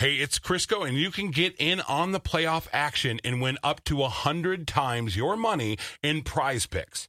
Hey, it's Crisco, and you can get in on the playoff action and win up to 100 times your money in prize picks.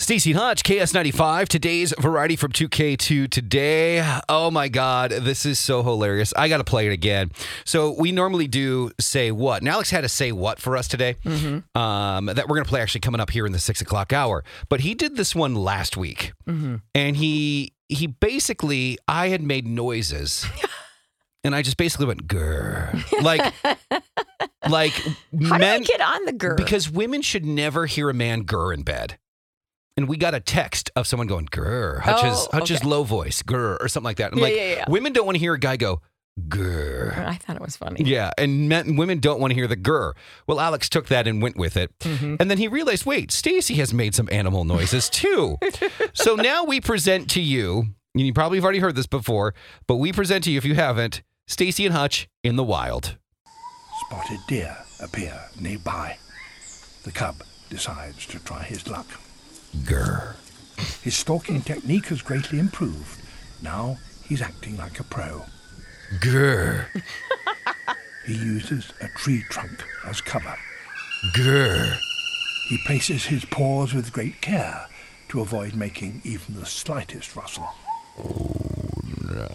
Staci Hodge, KS95, today's variety from 2K2 today. Oh my God, this is so hilarious. I got to play it again. So, we normally do say what. And Alex had to say what for us today um, that we're going to play actually coming up here in the six o'clock hour. But he did this one last week. And he, he basically, I had made noises. and I just basically went, grr. Like, like How men. do I get on the girl? Because women should never hear a man grr in bed. And we got a text of someone going grr, Hutch's, Oh, Hutch's okay. low voice, grr, or something like that. I'm Yeah, like, yeah, yeah. women don't want to hear a guy go grr. I thought it was funny. Yeah, and men, women don't want to hear the grr. Well, Alex took that and went with it, Mm-hmm. and then he realized, wait, Staci has made some animal noises too. so now we present to you. and You probably have already heard this before, but we present to you, if you haven't, Staci and Hutch in the wild. Spotted deer appear nearby. The cub decides to try his luck. Grr. His stalking technique has greatly improved. Now he's acting like a pro. Grr. He uses a tree trunk as cover. Grr. He places his paws with great care to avoid making even the slightest rustle. Oh, no.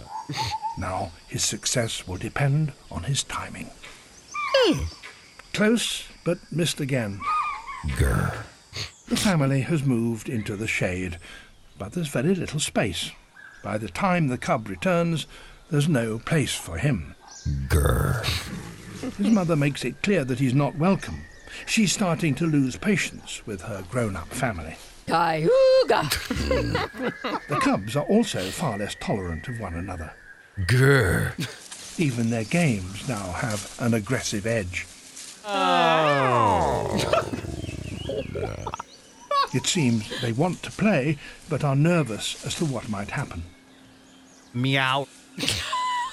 Now his success will depend on his timing. Hmm. Close, but missed again. Grr. The family has moved into the shade, but there's very little space. By the time the cub returns, there's no place for him. Grr. His mother makes it clear that he's not welcome. She's starting to lose patience with her grown up family. Cayuga. The cubs are also far less tolerant of one another. Grr. Even their games now have an aggressive edge. Oh. It seems they want to play, but are nervous as to what might happen. Meow.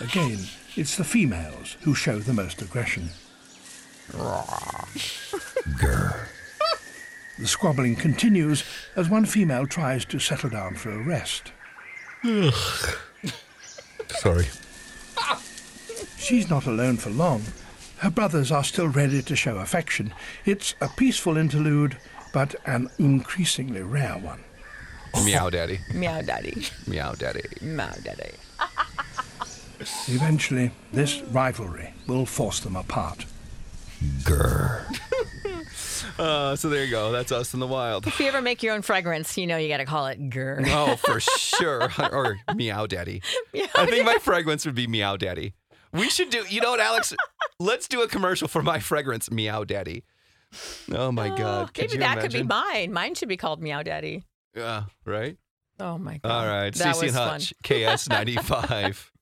Again, it's the females who show the most aggression. Grr. The squabbling continues as one female tries to settle down for a rest. Ugh. Sorry. She's not alone for long. Her brothers are still ready to show affection. It's a peaceful interlude, but an increasingly rare one. Meow daddy. Meow daddy. Meow daddy. Meow daddy. Eventually, this rivalry will force them apart. Grr. Uh, so there you go. That's us in the wild. If you ever make your own fragrance, you know you got to call it grr. Oh, for sure. Or meow daddy. I think my fragrance would be meow daddy. We should do, you know what, Alex? Let's do a commercial for my fragrance, meow daddy. Oh my God. Could Maybe that could be mine. Mine should be called Meow Daddy. Yeah, right? Oh my god. All right. That CC was and. Hutch, KS95.